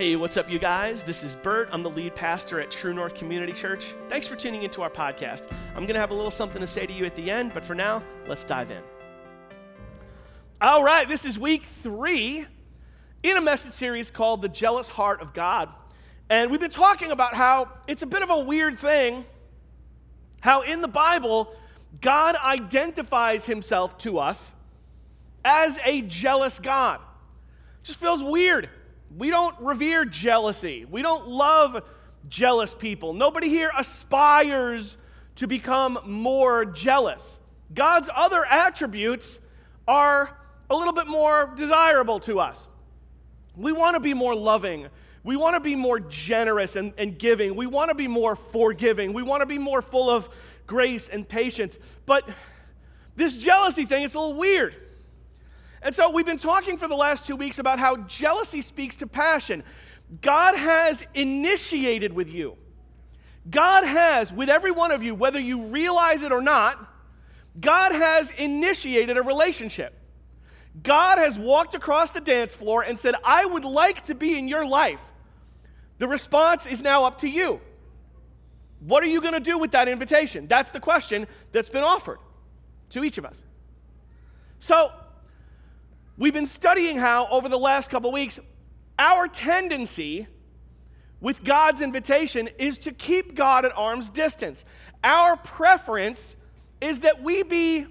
Hey, what's up, you guys? This is Bert. I'm the lead pastor at True North Community Church. Thanks for tuning into our podcast. I'm going to have a little something to say to you at the end, but for now, let's dive in. All right, this is week three in a message series called The Jealous Heart of God. And we've been talking about how it's a bit of a weird thing, how in the Bible, God identifies himself to us as a jealous God. It just feels weird. We don't revere jealousy. We don't love jealous people. Nobody here aspires to become more jealous. God's other attributes are a little bit more desirable to us. We want to be more loving. We want to be more generous and, and giving. We want to be more forgiving. We want to be more full of grace and patience. But this jealousy thing, it's a little weird. And so we've been talking for the last two weeks about how jealousy speaks to passion. God has initiated with you. God has, with every one of you, whether you realize it or not, God has initiated a relationship. God has walked across the dance floor and said, I would like to be in your life. The response is now up to you. What are you going to do with that invitation? That's the question that's been offered to each of us. So, we've been studying how, over the last couple weeks, our tendency with God's invitation is to keep God at arm's distance. Our preference is that we be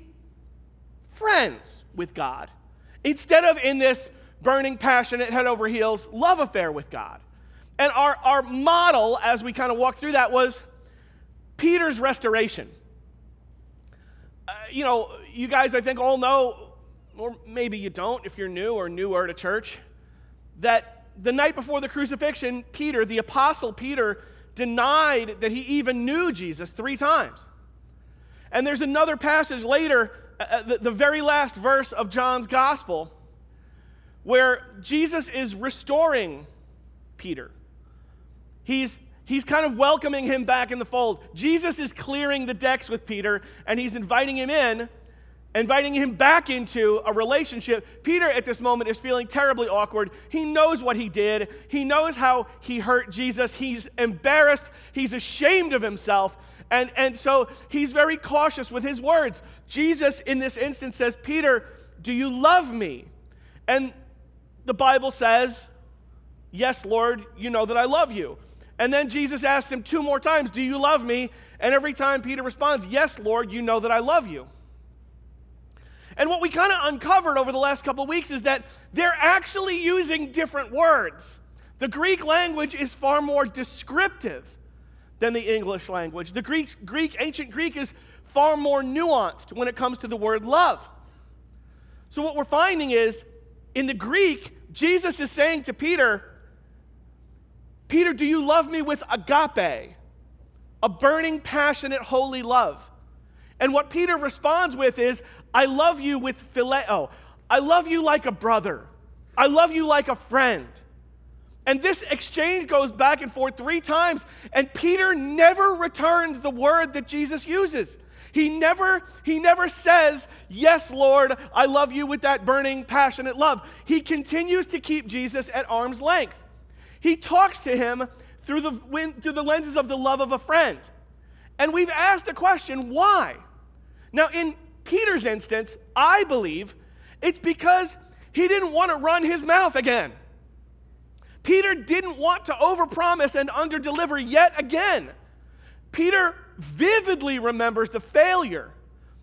friends with God instead of in this burning, passionate, head over heels love affair with God. And our, our model, as we kind of walk through that, was Peter's restoration. Uh, you know, you guys, I think, all know, or maybe you don't if you're new or newer to church, that the night before the crucifixion, Peter, the apostle Peter, denied that he even knew Jesus three times. And there's another passage later, uh, uh the, the very last verse of John's gospel, where Jesus is restoring Peter. He's he's kind of welcoming him back in the fold. Jesus is clearing the decks with Peter and he's inviting him in, inviting him back into a relationship. Peter at this moment is feeling terribly awkward. He knows what he did, he knows how he hurt Jesus. He's embarrassed, he's ashamed of himself. And, and so he's very cautious with his words. Jesus, in this instance, says, Peter, do you love me? And the Bible says, Yes, Lord, you know that I love you. And then Jesus asks him two more times, Do you love me? And every time Peter responds, Yes, Lord, you know that I love you. And what we kind of uncovered over the last couple weeks is that they're actually using different words. The Greek language is far more descriptive than the English language. The Greek, Greek, ancient Greek is far more nuanced when it comes to the word love. So what we're finding is in the Greek, Jesus is saying to Peter, Peter, do you love me with agape, a burning, passionate, holy love? And what Peter responds with is, I love you with phileo. Oh, I love you like a brother. I love you like a friend. And this exchange goes back and forth three times, and Peter never returns the word that Jesus uses. He never, he never says, Yes, Lord, I love you with that burning, passionate love. He continues to keep Jesus at arm's length. He talks to him through the, through the lenses of the love of a friend. And we've asked the question, why? Now, in Peter's instance, I believe it's because he didn't want to run his mouth again. Peter didn't want to overpromise and underdeliver yet again. Peter vividly remembers the failure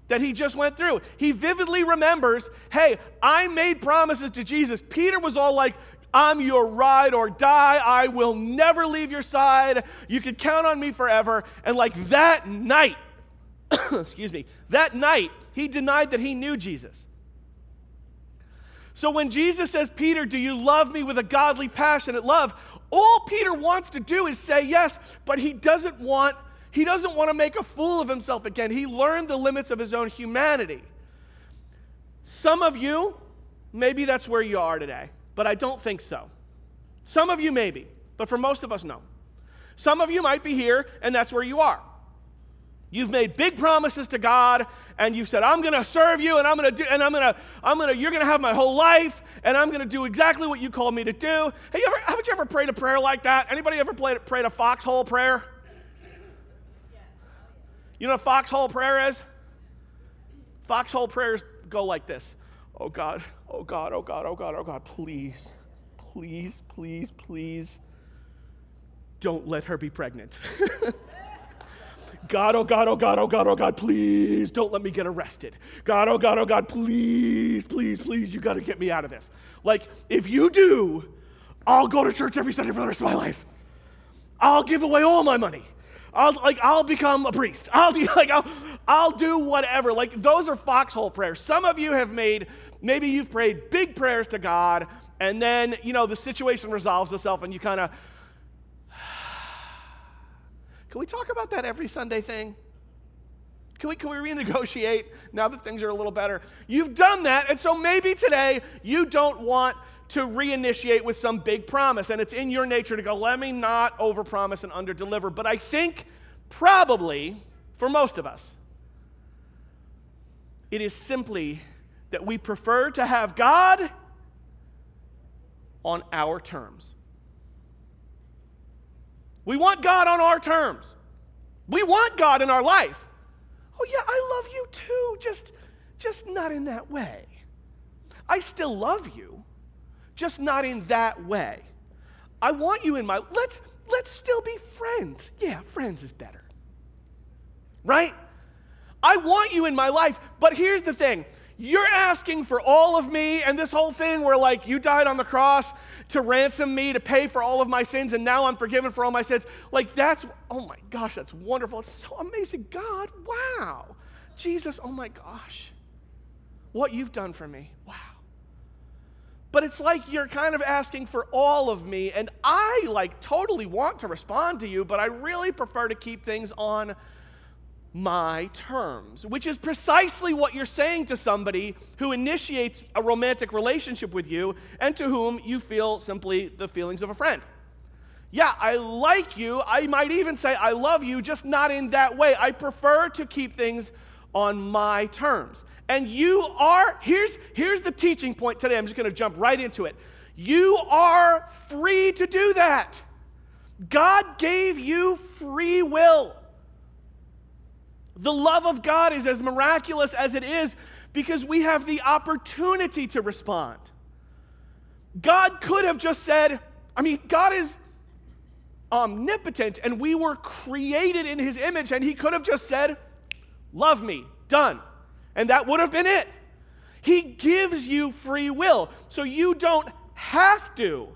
that he just went through. He vividly remembers, hey, I made promises to Jesus. Peter was all like, I'm your ride or die. I will never leave your side. You can count on me forever. And like that night, excuse me, that night, he denied that he knew Jesus. So when Jesus says, Peter, do you love me with a godly, passionate love? All Peter wants to do is say yes, but he doesn't want he doesn't want to make a fool of himself again. He learned the limits of his own humanity. Some of you, maybe that's where you are today but I don't think so. Some of you maybe, but for most of us, no. Some of you might be here, and that's where you are. You've made big promises to God and you've said, I'm gonna serve you and I'm gonna do, and I'm gonna, I'm gonna, you're gonna have my whole life and I'm gonna do exactly what you called me to do. Hey, you ever, haven't you ever prayed a prayer like that? Anybody ever played, prayed a foxhole prayer? You know what a foxhole prayer is? Foxhole prayers go like this Oh God, oh God, oh God, oh God, oh God, please, please, please, please don't let her be pregnant. God, oh God, oh God, oh God, oh God, please don't let me get arrested. God, oh God, oh God, please, please, please, you got to get me out of this. Like, if you do, I'll go to church every Sunday for the rest of my life. I'll give away all my money. I'll like I'll become a priest. I'll like I'll I'll do whatever. Like those are foxhole prayers. Some of you have made maybe you've prayed big prayers to God and then, you know, the situation resolves itself and you kind of Can we talk about that every Sunday thing? Can we, can we renegotiate now that things are a little better? You've done that, and so maybe today you don't want to reinitiate with some big promise, and it's in your nature to go, let me not overpromise and underdeliver. But I think probably for most of us, it is simply that we prefer to have God on our terms. We want God on our terms. We want God in our life. Oh yeah, I love you too, just just not in that way. I still love you, just not in that way. I want you in my let's let's still be friends. Yeah, friends is better. Right? I want you in my life, but here's the thing. You're asking for all of me, and this whole thing where, like, you died on the cross to ransom me, to pay for all of my sins, and now I'm forgiven for all my sins. Like, that's, oh my gosh, that's wonderful. It's so amazing. God, wow. Jesus, oh my gosh. What you've done for me. Wow. But it's like you're kind of asking for all of me, and I, like, totally want to respond to you, but I really prefer to keep things on my terms, which is precisely what you're saying to somebody who initiates a romantic relationship with you and to whom you feel simply the feelings of a friend. Yeah, I like you. I might even say I love you, just not in that way. I prefer to keep things on my terms. And you are, here's, here's the teaching point today. I'm just going to jump right into it. You are free to do that. God gave you free will. The love of God is as miraculous as it is because we have the opportunity to respond. God could have just said, I mean, God is omnipotent and we were created in his image, and he could have just said, Love me, done. And that would have been it. He gives you free will, so you don't have to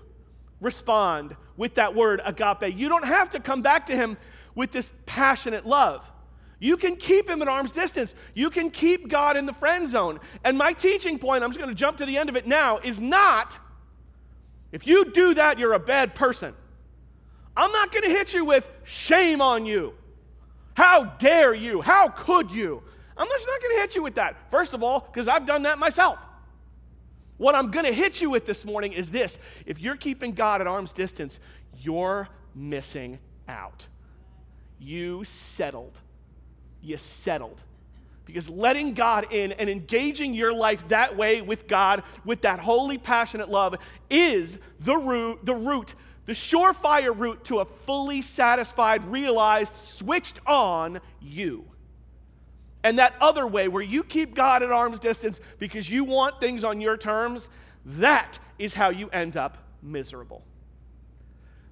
respond with that word agape. You don't have to come back to him with this passionate love. You can keep him at arm's distance. You can keep God in the friend zone. And my teaching point, I'm just going to jump to the end of it now, is not if you do that, you're a bad person. I'm not going to hit you with shame on you. How dare you? How could you? I'm just not going to hit you with that. First of all, because I've done that myself. What I'm going to hit you with this morning is this if you're keeping God at arm's distance, you're missing out. You settled you settled. Because letting God in and engaging your life that way with God, with that holy, passionate love, is the root, the root, the surefire route to a fully satisfied, realized, switched on you. And that other way, where you keep God at arm's distance because you want things on your terms, that is how you end up miserable.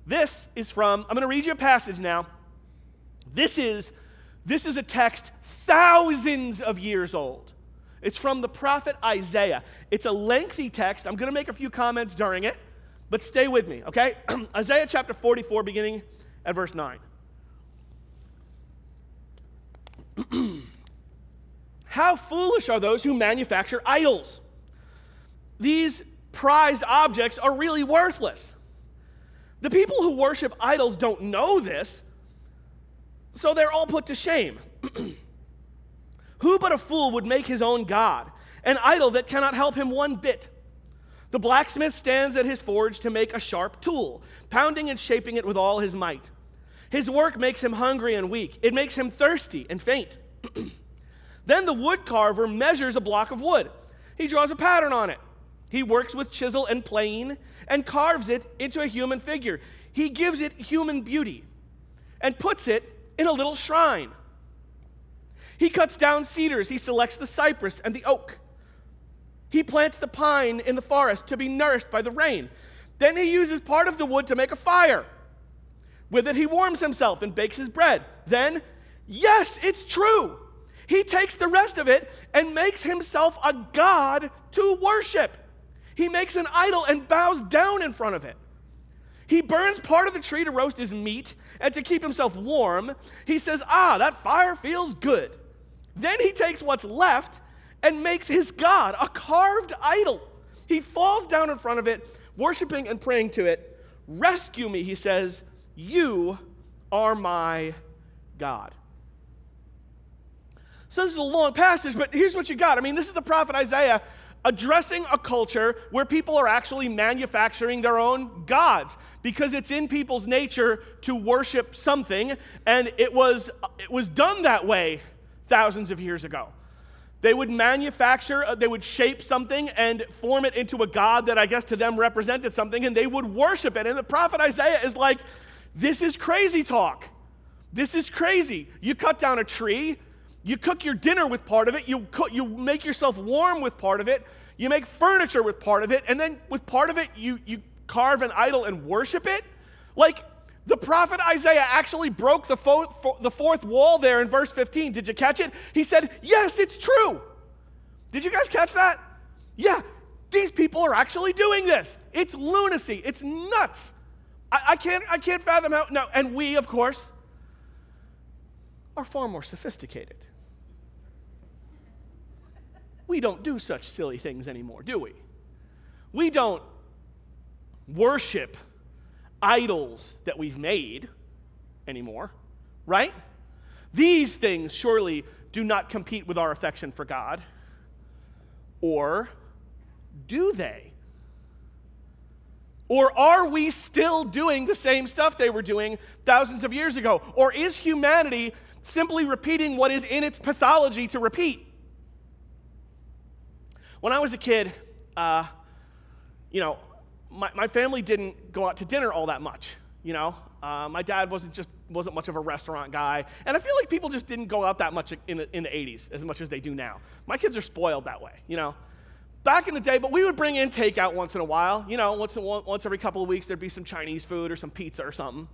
This is from, I'm going to read you a passage now. This is this is a text thousands of years old. It's from the prophet Isaiah. It's a lengthy text. I'm going to make a few comments during it, but stay with me, okay? Isaiah chapter 44, beginning at verse 9. How foolish are those who manufacture idols? These prized objects are really worthless. The people who worship idols don't know this, so they're all put to shame. Who but a fool would make his own God, an idol that cannot help him one bit? The blacksmith stands at his forge to make a sharp tool, pounding and shaping it with all his might. His work makes him hungry and weak, it makes him thirsty and faint. then the woodcarver measures a block of wood, he draws a pattern on it. He works with chisel and plane and carves it into a human figure. He gives it human beauty and puts it in a little shrine. He cuts down cedars, he selects the cypress and the oak. He plants the pine in the forest to be nourished by the rain. Then he uses part of the wood to make a fire. With it, he warms himself and bakes his bread. Then, yes, it's true. He takes the rest of it and makes himself a god to worship. He makes an idol and bows down in front of it. He burns part of the tree to roast his meat and to keep himself warm. He says, Ah, that fire feels good. Then he takes what's left and makes his God a carved idol. He falls down in front of it, worshiping and praying to it. Rescue me, he says, you are my God. So this is a long passage, but here's what you got. I mean, this is the prophet Isaiah addressing a culture where people are actually manufacturing their own gods because it's in people's nature to worship something and it was it was done that way thousands of years ago. They would manufacture, uh, they would shape something and form it into a god that I guess to them represented something, and they would worship it. And the prophet Isaiah is like, This is crazy talk. This is crazy. You cut down a tree, you cook your dinner with part of it, you, cook, you make yourself warm with part of it, you make furniture with part of it, and then with part of it, you, you carve an idol and worship it. Like, the prophet Isaiah actually broke the, fo- the fourth wall there in verse 15. Did you catch it? He said, Yes, it's true. Did you guys catch that? Yeah, these people are actually doing this. It's lunacy, it's nuts. I, I can't, I can't fathom how. No, and we, of course, are far more sophisticated. We don't do such silly things anymore, do we? We don't worship idols that we've made anymore, right? These things surely do not compete with our affection for God. Or do they? Or are we still doing the same stuff they were doing thousands of years ago? Or is humanity simply repeating what is in its pathology to repeat? When I was a kid, uh, you know, my, my family didn't go out to dinner all that much, you know. Uh, my dad wasn't just wasn't much of a restaurant guy, and I feel like people just didn't go out that much in the, in the 80s as much as they do now. My kids are spoiled that way, you know. Back in the day, but we would bring in takeout once in a while, you know, once, in, once every couple of weeks there'd be some Chinese food or some pizza or something.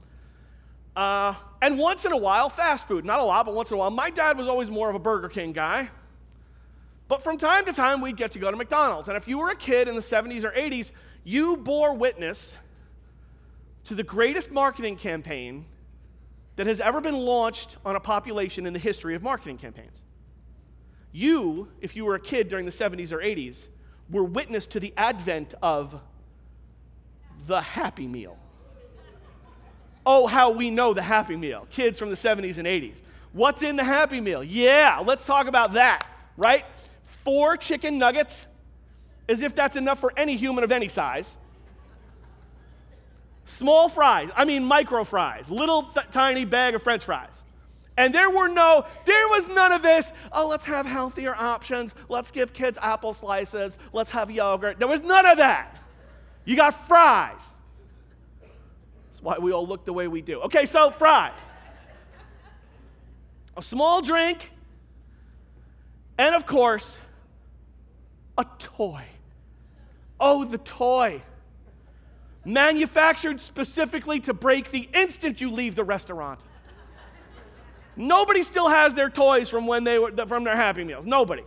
Uh, and once in a while, fast food. Not a lot, but once in a while. My dad was always more of a Burger King guy. But from time to time, we'd get to go to McDonald's. And if you were a kid in the 70s or 80s, you bore witness to the greatest marketing campaign that has ever been launched on a population in the history of marketing campaigns. You, if you were a kid during the 70s or 80s, were witness to the advent of the Happy Meal. Oh, how we know the Happy Meal. Kids from the 70s and 80s. What's in the Happy Meal? Yeah, let's talk about that, right? Four chicken nuggets, as if that's enough for any human of any size. Small fries, I mean micro fries, little th- tiny bag of french fries. And there were no, there was none of this, oh, let's have healthier options. Let's give kids apple slices. Let's have yogurt. There was none of that. You got fries. That's why we all look the way we do. Okay, so fries. A small drink, and of course, a toy. Oh, the toy. Manufactured specifically to break the instant you leave the restaurant. Nobody still has their toys from when they were from their Happy Meals. Nobody.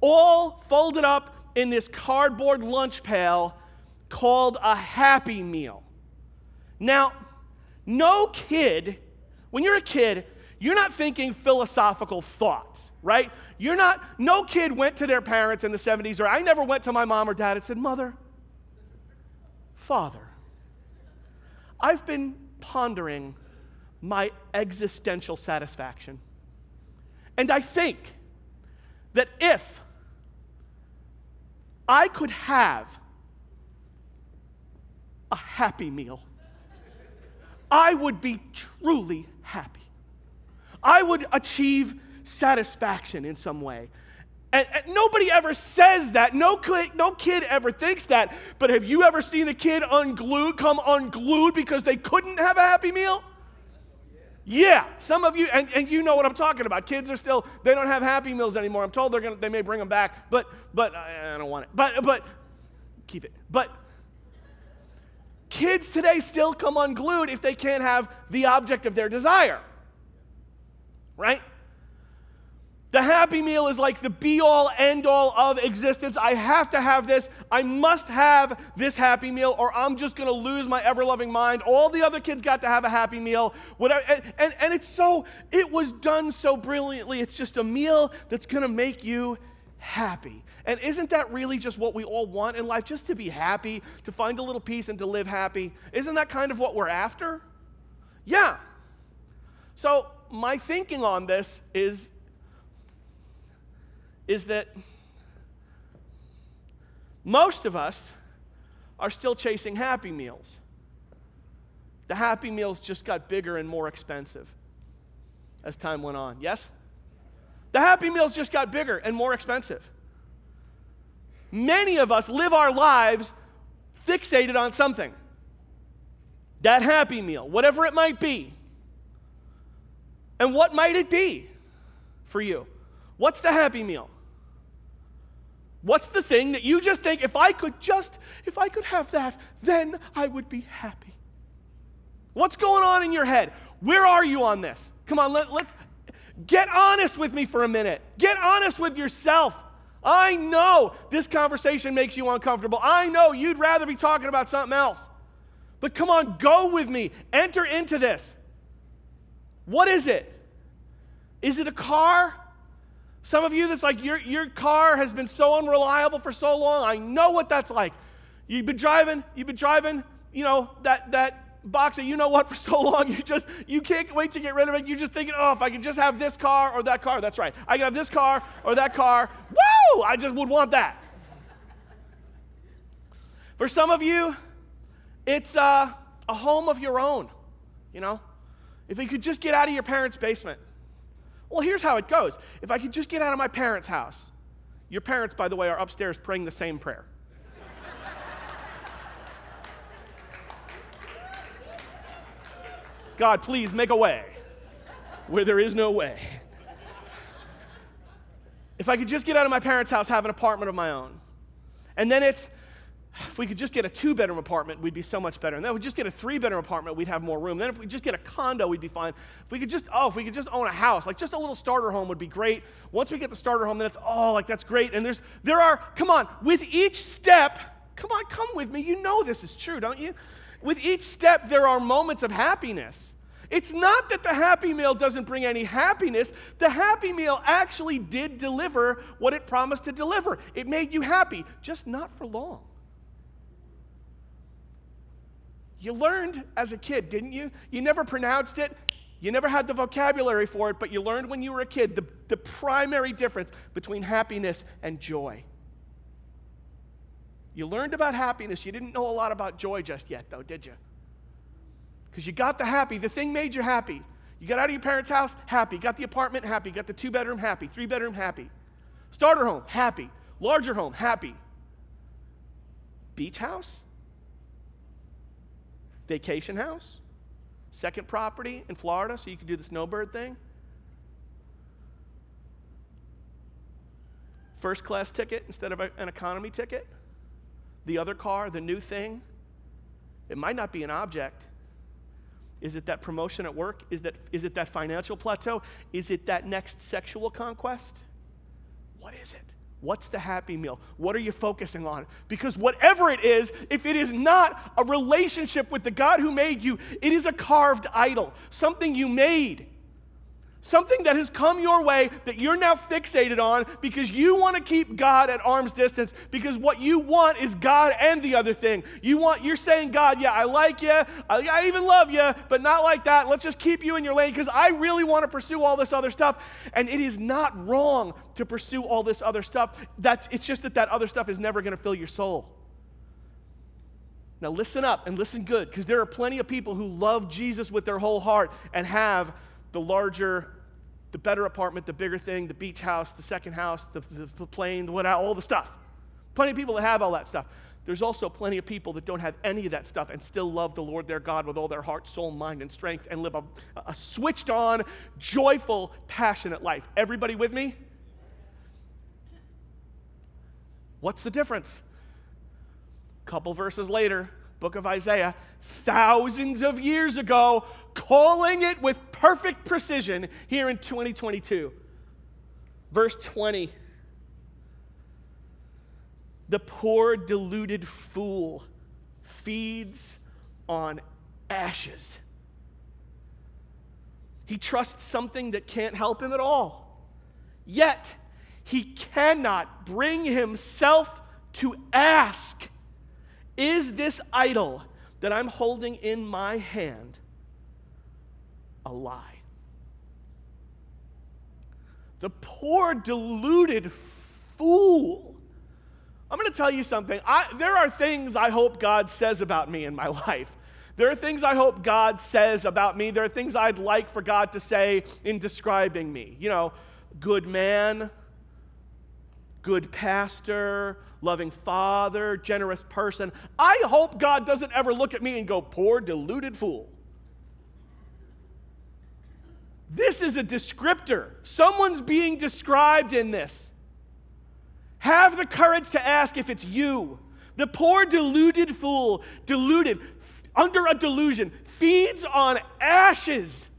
All folded up in this cardboard lunch pail called a Happy Meal. Now, no kid, when you're a kid, you're not thinking philosophical thoughts, right? You're not, no kid went to their parents in the 70s, or I never went to my mom or dad and said, Mother, Father, I've been pondering my existential satisfaction. And I think that if I could have a happy meal, I would be truly happy. I would achieve satisfaction in some way. And, and, nobody ever says that. No, kid, no kid ever thinks that. But have you ever seen a kid unglued, come unglued because they couldn't have a happy meal? Yeah, some of you, and, and you know what I'm talking about. Kids are still, they don't have happy meals anymore. I'm told they're gonna, they may bring them back, but, but I don't want it. But, but, keep it. But kids today still come unglued if they can't have the object of their desire. Right? The happy meal is like the be all, end all of existence. I have to have this. I must have this happy meal, or I'm just going to lose my ever loving mind. All the other kids got to have a happy meal. Whatever, and, and, and it's so, it was done so brilliantly. It's just a meal that's going to make you happy. And isn't that really just what we all want in life? Just to be happy, to find a little peace, and to live happy? Isn't that kind of what we're after? Yeah. So, my thinking on this is is that most of us are still chasing happy meals. The happy meals just got bigger and more expensive as time went on. Yes? The happy meals just got bigger and more expensive. Many of us live our lives fixated on something. That happy meal, whatever it might be. And what might it be for you? What's the happy meal? What's the thing that you just think, if I could just, if I could have that, then I would be happy? What's going on in your head? Where are you on this? Come on, let, let's get honest with me for a minute. Get honest with yourself. I know this conversation makes you uncomfortable. I know you'd rather be talking about something else. But come on, go with me. Enter into this. What is it? Is it a car? Some of you, that's like your, your car has been so unreliable for so long. I know what that's like. You've been driving, you've been driving, you know, that, that boxer, you know what, for so long, you just, you can't wait to get rid of it. You're just thinking, oh, if I could just have this car or that car. That's right. I can have this car or that car. Woo! I just would want that. For some of you, it's uh, a home of your own, you know? If you could just get out of your parents' basement well, here's how it goes. If I could just get out of my parents' house, your parents, by the way, are upstairs praying the same prayer. God, please make a way where there is no way. If I could just get out of my parents' house, have an apartment of my own. And then it's, if we could just get a two bedroom apartment, we'd be so much better. And then if we just get a three bedroom apartment, we'd have more room. Then if we just get a condo, we'd be fine. If we could just, oh, if we could just own a house, like just a little starter home would be great. Once we get the starter home, then it's, oh, like that's great. And there's, there are, come on, with each step, come on, come with me. You know this is true, don't you? With each step, there are moments of happiness. It's not that the Happy Meal doesn't bring any happiness. The Happy Meal actually did deliver what it promised to deliver. It made you happy, just not for long. You learned as a kid, didn't you? You never pronounced it. You never had the vocabulary for it, but you learned when you were a kid the, the primary difference between happiness and joy. You learned about happiness. You didn't know a lot about joy just yet, though, did you? Because you got the happy. The thing made you happy. You got out of your parents' house, happy. Got the apartment, happy. Got the two bedroom, happy. Three bedroom, happy. Starter home, happy. Larger home, happy. Beach house, vacation house, second property in Florida so you could do the snowbird thing, first class ticket instead of an economy ticket, the other car, the new thing. It might not be an object. Is it that promotion at work? Is, that, is it that financial plateau? Is it that next sexual conquest? What is it? What's the happy meal? What are you focusing on? Because whatever it is, if it is not a relationship with the God who made you, it is a carved idol, something you made. Something that has come your way that you're now fixated on because you want to keep God at arm's distance because what you want is God and the other thing. You want you're saying God, yeah, I like you. I, I even love you, but not like that. Let's just keep you in your lane because I really want to pursue all this other stuff. And it is not wrong to pursue all this other stuff. That it's just that that other stuff is never going to fill your soul. Now, listen up and listen good, because there are plenty of people who love Jesus with their whole heart and have the larger, the better apartment, the bigger thing, the beach house, the second house, the, the, the plane, the what, all the stuff. Plenty of people that have all that stuff. There's also plenty of people that don't have any of that stuff and still love the Lord their God with all their heart, soul, mind, and strength and live a, a switched on, joyful, passionate life. Everybody with me? What's the difference? Couple verses later, book of Isaiah, thousands of years ago, calling it with perfect precision here in 2022. Verse 20 the poor, deluded fool feeds on ashes. He trusts something that can't help him at all. Yet, he cannot bring himself to ask Is this idol that I'm holding in my hand a lie? The poor, deluded fool I'm going to tell you something. I, there are things I hope God says about me in my life. There are things I hope God says about me. There are things I'd like for God to say in describing me. You know, good man, good pastor, loving father, generous person. I hope God doesn't ever look at me and go, poor, deluded fool. This is a descriptor. Someone's being described in this. Have the courage to ask if it's you. The poor, deluded fool, deluded, under a delusion, feeds on ashes.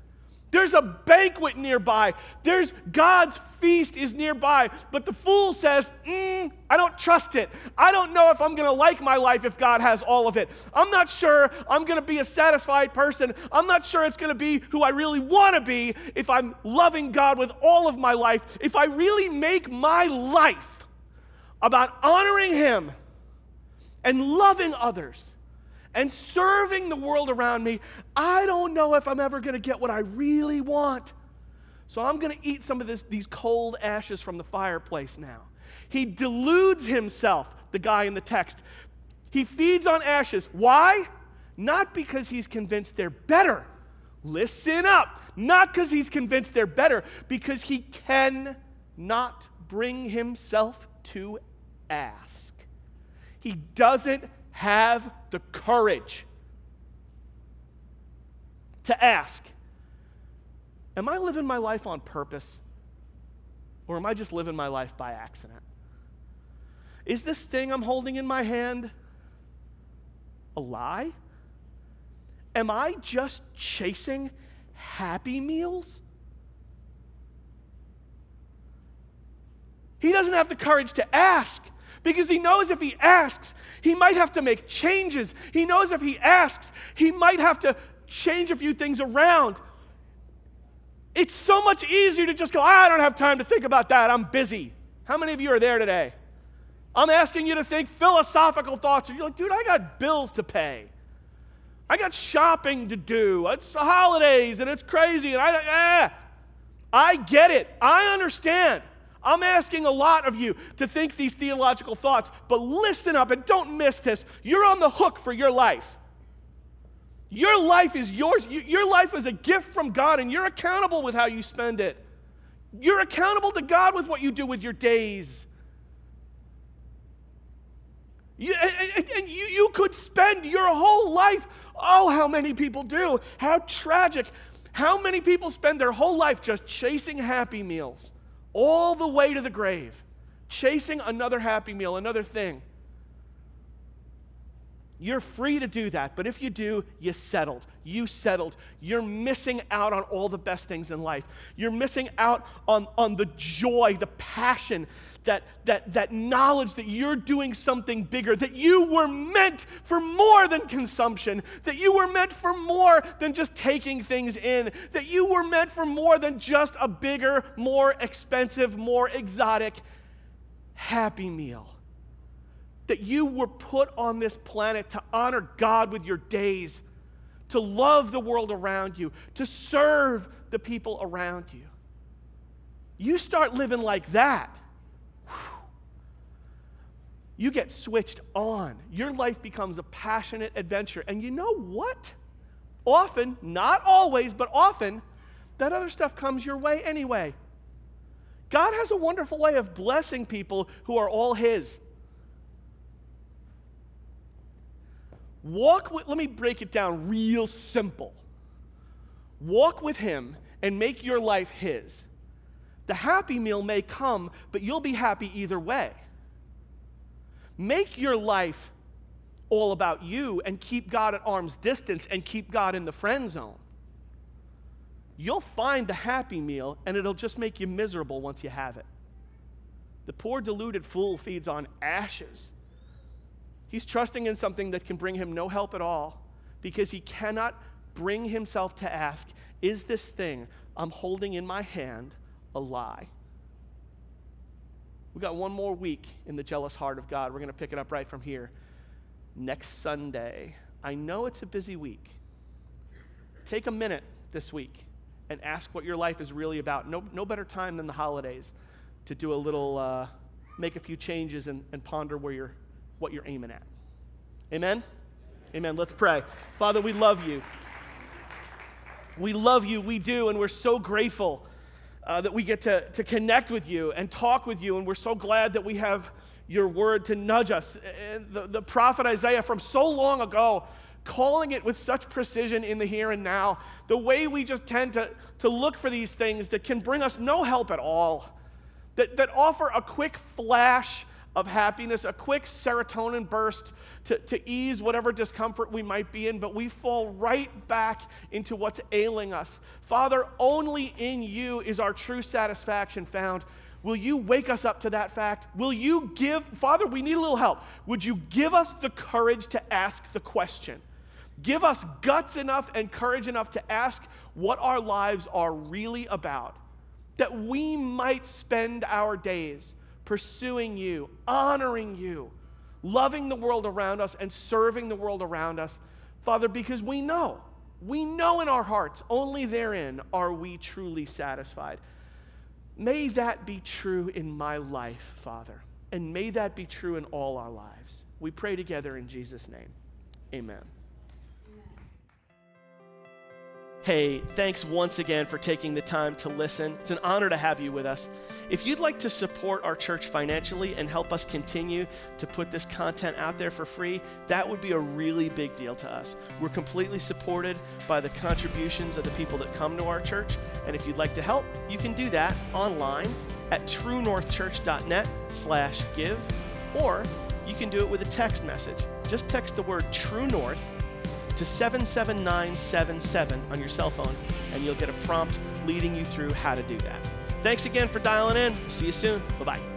There's a banquet nearby. There's God's feast is nearby. But the fool says, mm, I don't trust it. I don't know if I'm going to like my life if God has all of it. I'm not sure I'm going to be a satisfied person. I'm not sure it's going to be who I really want to be if I'm loving God with all of my life. If I really make my life about honoring Him and loving others and serving the world around me, I don't know if I'm ever going to get what I really want. So I'm going to eat some of this, these cold ashes from the fireplace now. He deludes himself, the guy in the text. He feeds on ashes. Why? Not because he's convinced they're better. Listen up. Not because he's convinced they're better, because he cannot bring himself to ask. He doesn't have the courage to ask Am I living my life on purpose? Or am I just living my life by accident? Is this thing I'm holding in my hand a lie? Am I just chasing happy meals? He doesn't have the courage to ask because he knows if he asks, he might have to make changes. He knows if he asks, he might have to change a few things around. It's so much easier to just go, I don't have time to think about that. I'm busy. How many of you are there today? I'm asking you to think philosophical thoughts. And you're like, dude, I got bills to pay. I got shopping to do. It's the holidays and it's crazy. And I, eh. I get it. I understand. I'm asking a lot of you to think these theological thoughts, but listen up and don't miss this. You're on the hook for your life. Your life is yours. Your life is a gift from God, and you're accountable with how you spend it. You're accountable to God with what you do with your days. You, and, you, you could spend your whole life, oh, how many people do. How tragic. How many people spend their whole life just chasing happy meals? All the way to the grave, chasing another happy meal, another thing. You're free to do that, but if you do, you settled. You settled. You're missing out on all the best things in life. You're missing out on, on the joy, the passion, that, that, that knowledge that you're doing something bigger, that you were meant for more than consumption, that you were meant for more than just taking things in, that you were meant for more than just a bigger, more expensive, more exotic happy meal that you were put on this planet to honor God with your days, to love the world around you, to serve the people around you. You start living like that. You get switched on. Your life becomes a passionate adventure. And you know what? Often, not always, but often, that other stuff comes your way anyway. God has a wonderful way of blessing people who are all His. Walk with, let me break it down real simple. Walk with Him and make your life His. The happy meal may come, but you'll be happy either way. Make your life all about you and keep God at arm's distance and keep God in the friend zone. You'll find the happy meal and it'll just make you miserable once you have it. The poor deluded fool feeds on ashes. He's trusting in something that can bring him no help at all because he cannot bring himself to ask, Is this thing I'm holding in my hand a lie? We got one more week in the jealous heart of God. We're going to pick it up right from here. Next Sunday. I know it's a busy week. Take a minute this week and ask what your life is really about. No, no better time than the holidays to do a little, uh, make a few changes and, and ponder where you're, what you're aiming at. Amen? Amen. Let's pray. Father, we love you. We love you. We do. And we're so grateful uh, that we get to, to connect with you and talk with you. And we're so glad that we have your word to nudge us. And the, the prophet Isaiah from so long ago, calling it with such precision in the here and now, the way we just tend to, to look for these things that can bring us no help at all, that, that offer a quick flash of happiness, a quick serotonin burst to, to ease whatever discomfort we might be in, but we fall right back into what's ailing us. Father, only in you is our true satisfaction found. Will you wake us up to that fact? Will you give, Father, we need a little help. Would you give us the courage to ask the question? Give us guts enough and courage enough to ask what our lives are really about, that we might spend our days pursuing you, honoring you, loving the world around us, and serving the world around us, Father, because we know, we know in our hearts, only therein are we truly satisfied. May that be true in my life, Father, and may that be true in all our lives. We pray together in Jesus' name. Amen. Hey, thanks once again for taking the time to listen. It's an honor to have you with us. If you'd like to support our church financially and help us continue to put this content out there for free, that would be a really big deal to us. We're completely supported by the contributions of the people that come to our church, and if you'd like to help, you can do that online at truenorthchurch.net slash give, or you can do it with a text message. Just text the word True North to 77977 on your cell phone, and you'll get a prompt leading you through how to do that. Thanks again for dialing in. See you soon. Bye bye.